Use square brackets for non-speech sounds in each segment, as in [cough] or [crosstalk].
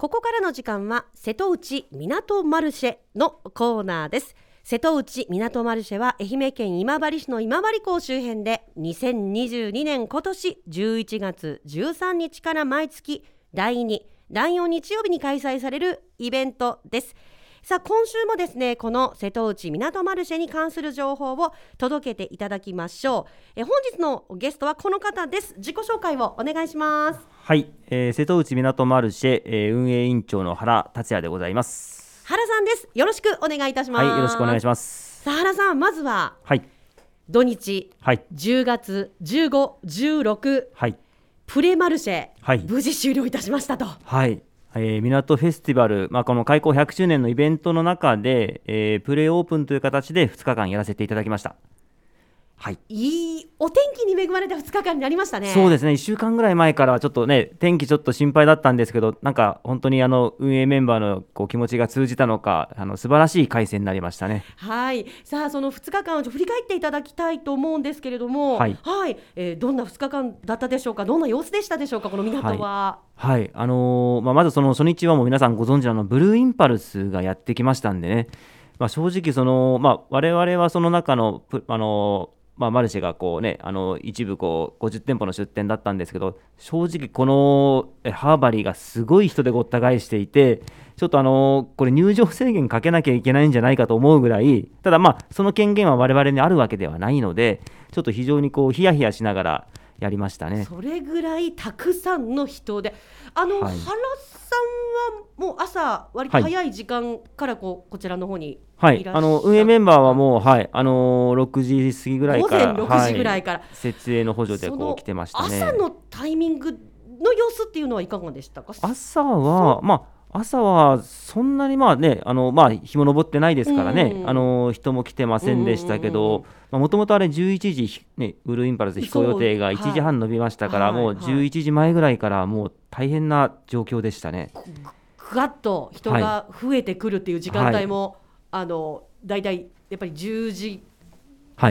ここからの時間は瀬戸内港マルシェのコーナーです。瀬戸内港マルシェは愛媛県今治市の今治港周辺で2022年今年11月13日から毎月第2第4日曜日に開催されるイベントです。さあ今週もですねこの瀬戸内港マルシェに関する情報を届けていただきましょう。え本日のゲストはこの方です。自己紹介をお願いします。はい、えー、瀬戸内港マルシェ、えー、運営委員長の原達也でございます。原さんです。よろしくお願いいたします。はいよろしくお願いします。さあ原さんまずははい。土日、はい、10月15、16、はい、プレマルシェ、はい、無事終了いたしましたと。はいえー、港フェスティバル、まあ、この開港100周年のイベントの中で、えー、プレイオープンという形で2日間やらせていただきました。はい、いいお天気に恵まれた2日間になりましたね。そうですね、1週間ぐらい前からはちょっとね、天気ちょっと心配だったんですけど、なんか本当にあの運営メンバーのこう気持ちが通じたのか、あの素晴らしい回戦になりましたね。はい、さあその2日間を振り返っていただきたいと思うんですけれども、はい、はい、えー、どんな2日間だったでしょうか、どんな様子でしたでしょうか、この港は。はい、はい、あのー、まあまずその初日はもう皆さんご存知のブルーインパルスがやってきましたんでね。まあ、正直その、まあ、我々はその中の、あのまあ、マルシェがこうね、あの一部こう50店舗の出店だったんですけど、正直このハーバリーがすごい人でごった返していて、ちょっとあのこれ入場制限かけなきゃいけないんじゃないかと思うぐらい、ただまあ、その権限は我々にあるわけではないので、ちょっと非常にこうヒヤヒヤしながらやりましたね。それぐらいたくさんの人で、あの、はい、原さんはもう朝割と早い時間からこう、こちらの方にはい、あの運営メンバーはもう、はい、あのー、6時過ぎぐらいから、午前6時ぐらいから、はい、設営の補助でこう来てましたね。朝のタイミングの様子っていうのはいかがでしたか？朝は、まあ、朝はそんなにまあね、あのまあ、日も昇ってないですからね、うん、あの人も来てませんでしたけど、もともとあれ11時、ね、ブルーインパルス飛行予定が1時半伸びましたから、もう11時前ぐらいからもう大変な状況でしたね。ぐわっと人が増えてくるっていう時間帯も、はい。あの大体やっぱり10時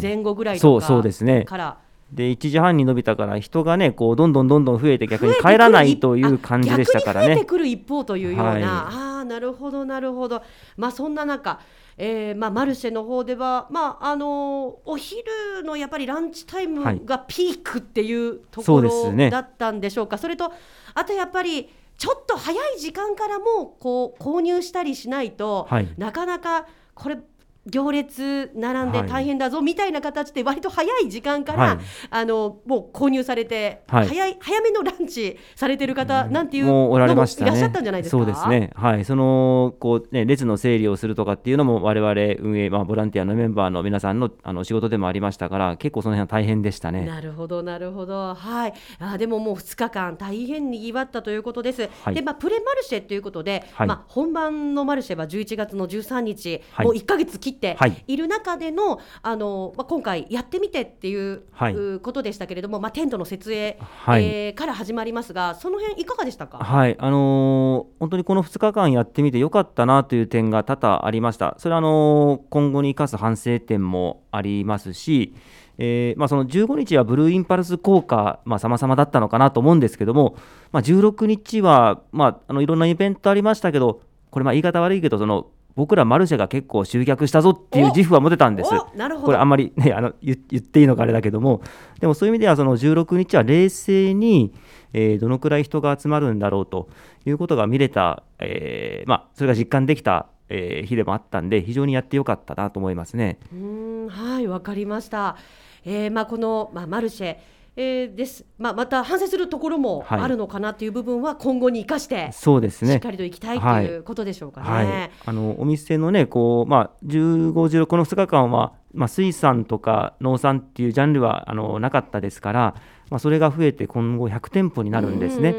前後ぐらいとか、はい、そうそうですね。からで1時半に伸びたから人がねこうどんどんどんどん増えて逆に帰らないという感じでしたからね。増えてくる一方というような、はい、ああなるほどなるほど。まあそんな中、えーまあ、マルシェの方では、まああのお昼のやっぱりランチタイムがピークっていうところ、ね、だったんでしょうか。それとあとやっぱりちょっと早い時間からもこう購入したりしないと、はい、なかなかこれ行列並んで大変だぞみたいな形で割と早い時間から、はい、あのもう購入されて、はい、早い早めのランチされてる方なんていうのもいらっしゃったんじゃないですか？そうですね。はい、そのこうね列の整理をするとかっていうのも我々運営まあボランティアのメンバーの皆さんのあの仕事でもありましたから結構その辺は大変でしたね。なるほどなるほど。はい。あでももう2日間大変にぎわったということです。はい、でまあプレマルシェということで、はい、まあ本番のマルシェは11月の13日、もう1か月切ってい。る中での、あのまあ、今回やってみてっていう、はい、ことでしたけれども、まあ、テントの設営、はい、えー、から始まりますがその辺いかがでしたか、はい。あのー、本当にこの2日間やってみてよかったなという点が多々ありました。それはあのー、今後に生かす反省点もありますしえーまあ、その15日はブルーインパルス効果、まあ、様々だったのかなと思うんですけども、まあ、16日は、まあ、あのいろんなイベントありましたけど、これ、まあ言い方悪いけど、その僕らマルシェが結構集客したぞっていう自負は持てたんです。これあんまりね [laughs] あの言っていいのかあれだけどもでもそういう意味ではその16日は冷静に、えー、どのくらい人が集まるんだろうということが見れた、えー、まあ、それが実感できた、えー、日でもあったんで非常にやってよかったなと思いますね。うんはいわかりました。えーまあ、この、まあ、マルシェえー、です、まあ、また反省するところもあるのかなという部分は今後に生かして、そうですね、しっかりといきたいということでしょうかね。はい。はい、あのお店のねこう、まあ、15、16この2日間は、まあ、水産とか農産っていうジャンルはあのなかったですから、まあ、それが増えて今後100店舗になるんですね。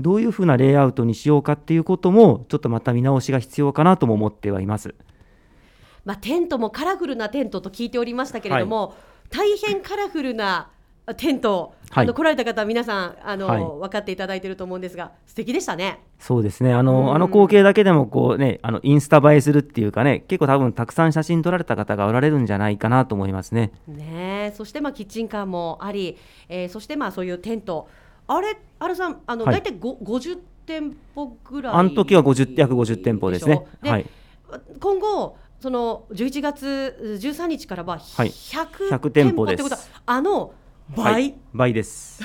どういうふうなレイアウトにしようかっていうこともちょっとまた見直しが必要かなとも思ってはいます。まあ、テントもカラフルなテントと聞いておりましたけれども、はい、大変カラフルなテント、はい、あの来られた方皆さんあの、はい、分かっていただいていると思うんですが素敵でしたね。そうですね。あの,、あの光景だけでもこう、ね、あのインスタ映えするっていうかね結構多分たくさん写真撮られた方がおられるんじゃないかなと思いますね。ねそしてまあキッチンカーもあり、えー、そしてまあそういうテント。あれ、あれさん、あの、はい、大体50店舗ぐらいあの時は50約50店舗ですね。ではい、今後その11月13日からははい。100 100店店舗です。舗ってことはあの倍、はい、倍です。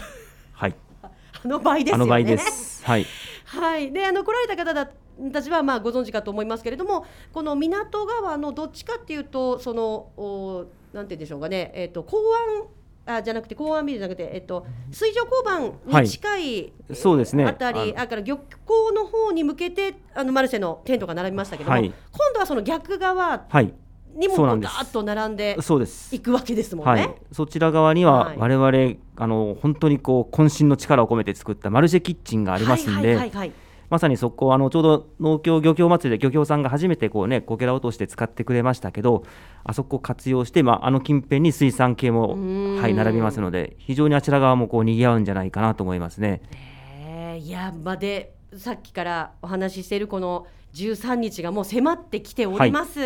はい、[laughs] あの倍ですよね。あの倍です。はい、はい、であの来られた方だたちはまあご存知かと思いますけれどもこの港川のどっちかっていうとそのおなんて言うんでしょうかね、えっと港湾あじゃなくて港湾ビルじゃなくて、えっと水上交番に近い、そうですね。あたりああから漁港の方に向けてあのマルシェのテントが並びましたけども、はい。今度はその逆側はい、にもダーッと並んでそうです。いくわけですもんね。はい、そちら側にははい我々、あの本当にこう渾身の力を込めて作ったマルシェキッチンがありますんで、はいはいはいはいまさにそこあのちょうど農協漁協祭りで漁協さんが初めてこうねこけら落として使ってくれましたけどあそこを活用して、まあ、あの近辺に水産系も、んはい、並びますので非常にあちら側もこう賑わうんじゃないかなと思いますね。えーいやまでさっきからお話ししているこの13日がもう迫ってきております。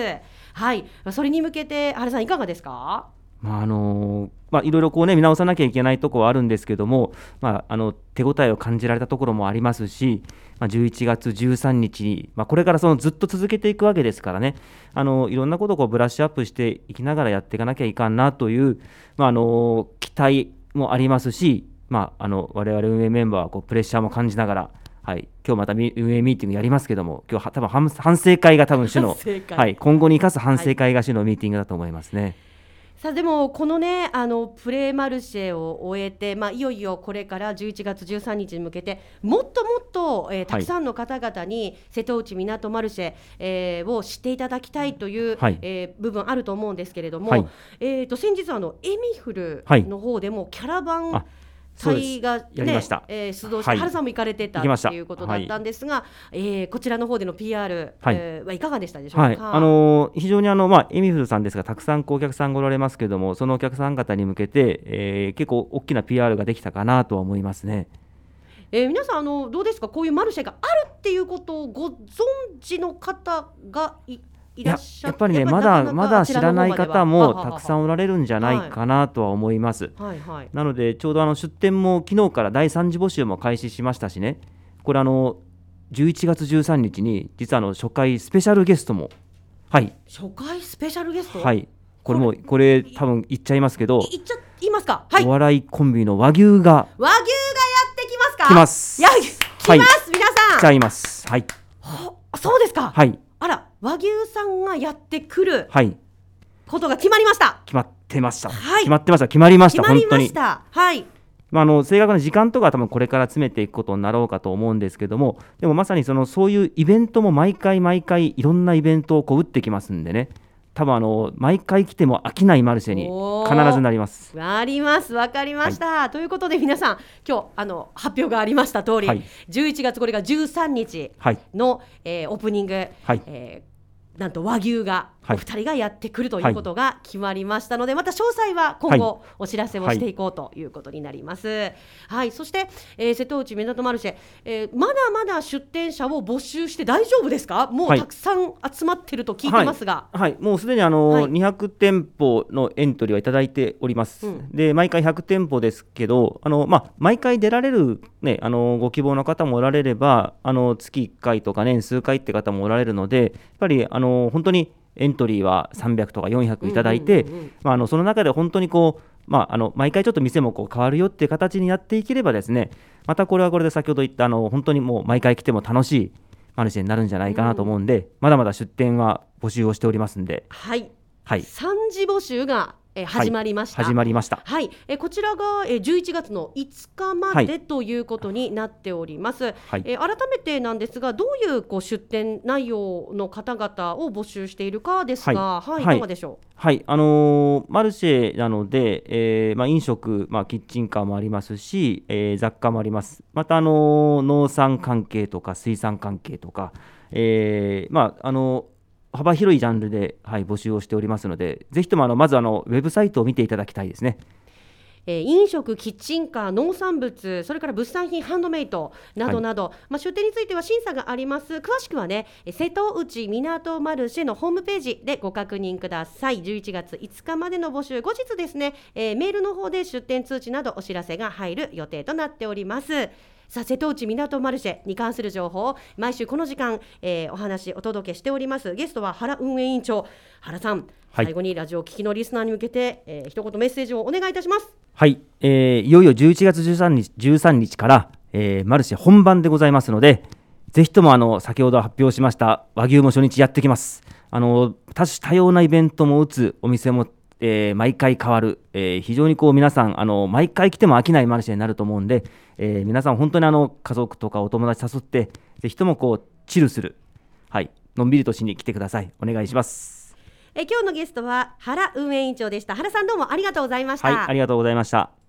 はい、まあそれに向けて原さんいかがですか？まああのまあ、いろいろこうね見直さなきゃいけないところはあるんですけども、まあ、あの手応えを感じられたところもありますし、まあ、11月13日に、まあ、これからそのずっと続けていくわけですからねあのいろんなことをこうブラッシュアップしていきながらやっていかなきゃいかんなという、まあ、あの期待もありますし、まあ、あの我々運営メンバーはこうプレッシャーも感じながら。はい、今日またみ運営ミーティングやりますけども、今日は多分反反省会が多分主のはい、今後に生かす反省会が主のミーティングだと思いますね。さあでもこのねあのプレーマルシェを終えて、まあ、いよいよこれから11月13日に向けてもっともっと、えーたくさんの方々に瀬戸内港マルシェ、えーを知っていただきたいという、はい。えー部分あると思うんですけれども、はい。えー、と先日あのエミフルはい。の方でもキャラバン、あそうです。会が、ねやりました。えー出動して、はい。原さんも行かれてた行きました。っていうことだったんですが、えーこちらの方での PR、はい。えーはいかがでしたでしょうか？はい、あのー非常にあの、まあ、エミフルさんですが、たくさんこうお客さんがおられますけども、そのお客さん方に向けて、えー結構大きな PR ができたかなとは思いますね。えー皆さんあのどうですか？こういうマルシェがあるっていうことをご存知の方がいいらっしゃやっぱりね、まだまだ知らない方もたくさんんおられるんじゃないかなとは思います。はいはい。なので、ちょうどあの出店も昨日から第3次募集も開始しましたしね、これあの、11月13日に、実はあの初回スペシャルゲストも、はい、初回スペシャルゲスト？はい、これもう、これ、多分言っちゃいますけど、いっちゃ言いますか？はい。お笑いコンビの和牛が和牛がやってきますか？来ます。いや来ます、皆さん。来ちゃいます。はい。ほそうですか、はい。あら和牛さんがやってくるはい。ことが決まりました決まってました。はい決まってました。決まりました。決まりまし。たはいまあ、あの正確な時間とかは多分これから詰めていくことになろうかと思うんですけども、でもまさにそのそういうイベントも毎回毎回いろんなイベントをこう打ってきますんでね。多分あの毎回来ても飽きないマルシェに必ずなります。あります、わかりました。ということで皆さん、今日あの発表がありました通り、はい11月これが13日はい。の、えーオープニング、はいえーなんと和牛が、はいお二人がやってくるということが決まりましたので、また詳細は今後お知らせをしていこうということになります。はい、そして、えー瀬戸内港マルシェ、えーまだまだ出店者を募集して大丈夫ですか？もうはいたくさん集まってると聞いてますが、はい、もうすでにあの、はい。200店舗のエントリーはいただいております。うん。で毎回100店舗ですけど、あのまあ、毎回出られる、ね、あのご希望の方もおられれば、あの月1回とか年数回って方もおられるので、やっぱりあの本当にエントリーは300とか400いただいて、うんうんうんうん。まあ、あのその中で本当にこう、まあ、あの毎回ちょっと店もこう変わるよっていう形にやっていければですね、またこれはこれで先ほど言ったあの本当にもう毎回来ても楽しいマルシェになるんじゃないかなと思うんで、まだまだ出店は募集をしておりますんで、はい、はい、三次募集が、えー始まりました。始まりました。はい、えーこちらが、えー、11月の5日まはいでということになっております。はいえー改めてなんですが、どういうこう出店内容の方々を募集しているかですが、はい、はいい、かがでしょはい、あのーマルシェなので、えーまあ、飲食、まあ、キッチンカーもありますし、えー雑貨もあります。また、あのー農産関係とか水産関係とか、えーまああのー幅広いジャンルで、はい、募集をしておりますので、ぜひともあのまずあのウェブサイトを見ていただきたいですね。う。えー飲食、キッチンカー、農産物、それから物産品、ハンドメイトなどなど、まあ、出店については審査があります。詳しくはね、えー瀬戸内港マルシェのホームページでご確認ください。11月5日までの募集、後日ですね、えーメールの方で出店通知などお知らせが入る予定となっております。さあ瀬戸内港マルシェに関する情報を毎週この時間、えー、お話お届けしております。ゲストは原運営委員長原さん、はい、最後にラジオ聞きのリスナーに向けて、えー、一言メッセージをお願いいたします。はい、えー、いよいよ11月13日 ,13 日から、えー、マルシェ本番でございますのでぜひともあの先ほど発表しました和牛も初日やってきます。あの多種多様なイベントも打つお店もえー、毎回変わる、えー、非常にこう皆さんあの毎回来ても飽きないマルシェになると思うんで、えー、皆さん本当にあの家族とかお友達誘ってぜひともこうチルする。はい。のんびりとしに来てください。お願いします。え今日のゲストは原運営委員長でした。原さんどうもありがとうございました。はいありがとうございました